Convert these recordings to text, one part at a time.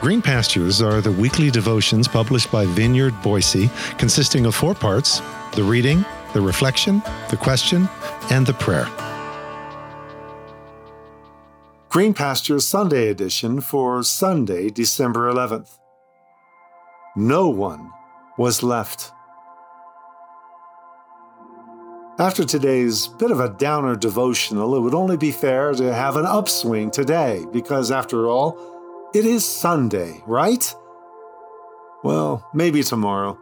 Green Pastures are the weekly devotions published by Vineyard Boise, consisting of four parts the reading, the reflection, the question, and the prayer. Green Pastures Sunday edition for Sunday, December 11th. No one was left. After today's bit of a downer devotional, it would only be fair to have an upswing today, because after all, it is Sunday, right? Well, maybe tomorrow.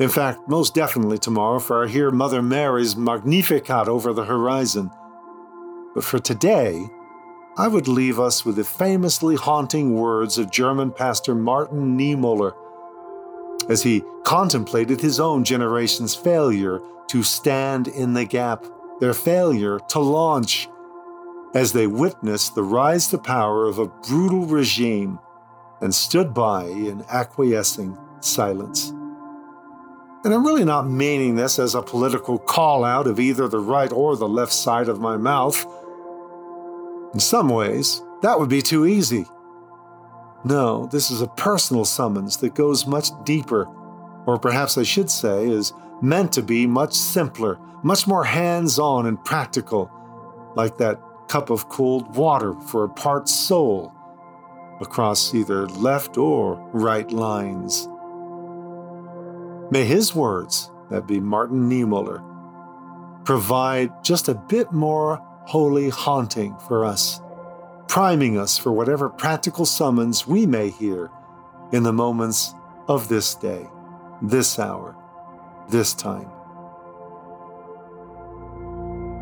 In fact, most definitely tomorrow, for I hear Mother Mary's Magnificat over the horizon. But for today, I would leave us with the famously haunting words of German pastor Martin Niemöller as he contemplated his own generation's failure to stand in the gap, their failure to launch, as they witnessed the rise to power of a brutal regime and stood by in acquiescing silence. And I'm really not meaning this as a political call out of either the right or the left side of my mouth. In some ways, that would be too easy. No, this is a personal summons that goes much deeper, or perhaps I should say, is meant to be much simpler, much more hands on and practical, like that cup of cold water for a part soul across either left or right lines. May his words, that be Martin Niemöller, provide just a bit more holy haunting for us priming us for whatever practical summons we may hear in the moments of this day, this hour, this time.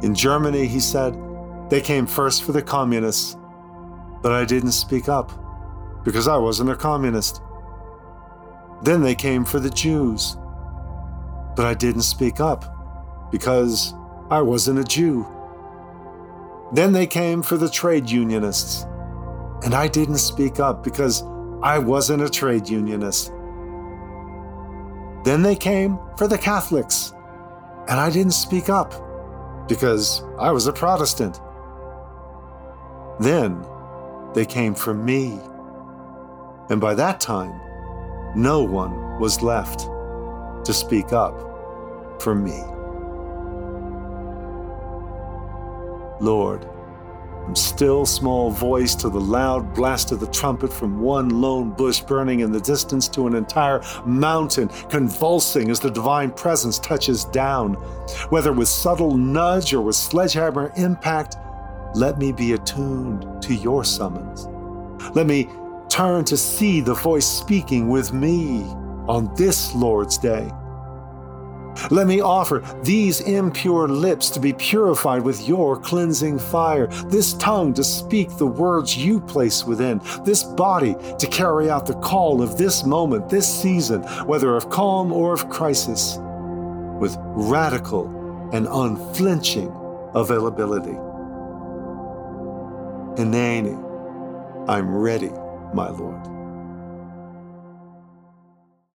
In Germany, he said, they came first for the communists, but I didn't speak up because I wasn't a communist. Then they came for the Jews, but I didn't speak up because I wasn't a Jew. Then they came for the trade unionists. And I didn't speak up because I wasn't a trade unionist. Then they came for the Catholics. And I didn't speak up because I was a Protestant. Then they came for me. And by that time, no one was left to speak up for me. Lord, from still small voice to the loud blast of the trumpet from one lone bush burning in the distance to an entire mountain convulsing as the divine presence touches down. Whether with subtle nudge or with sledgehammer impact, let me be attuned to your summons. Let me turn to see the voice speaking with me on this Lord's Day. Let me offer these impure lips to be purified with your cleansing fire, this tongue to speak the words you place within, this body to carry out the call of this moment, this season, whether of calm or of crisis, with radical and unflinching availability. Hineni, I'm ready, my Lord.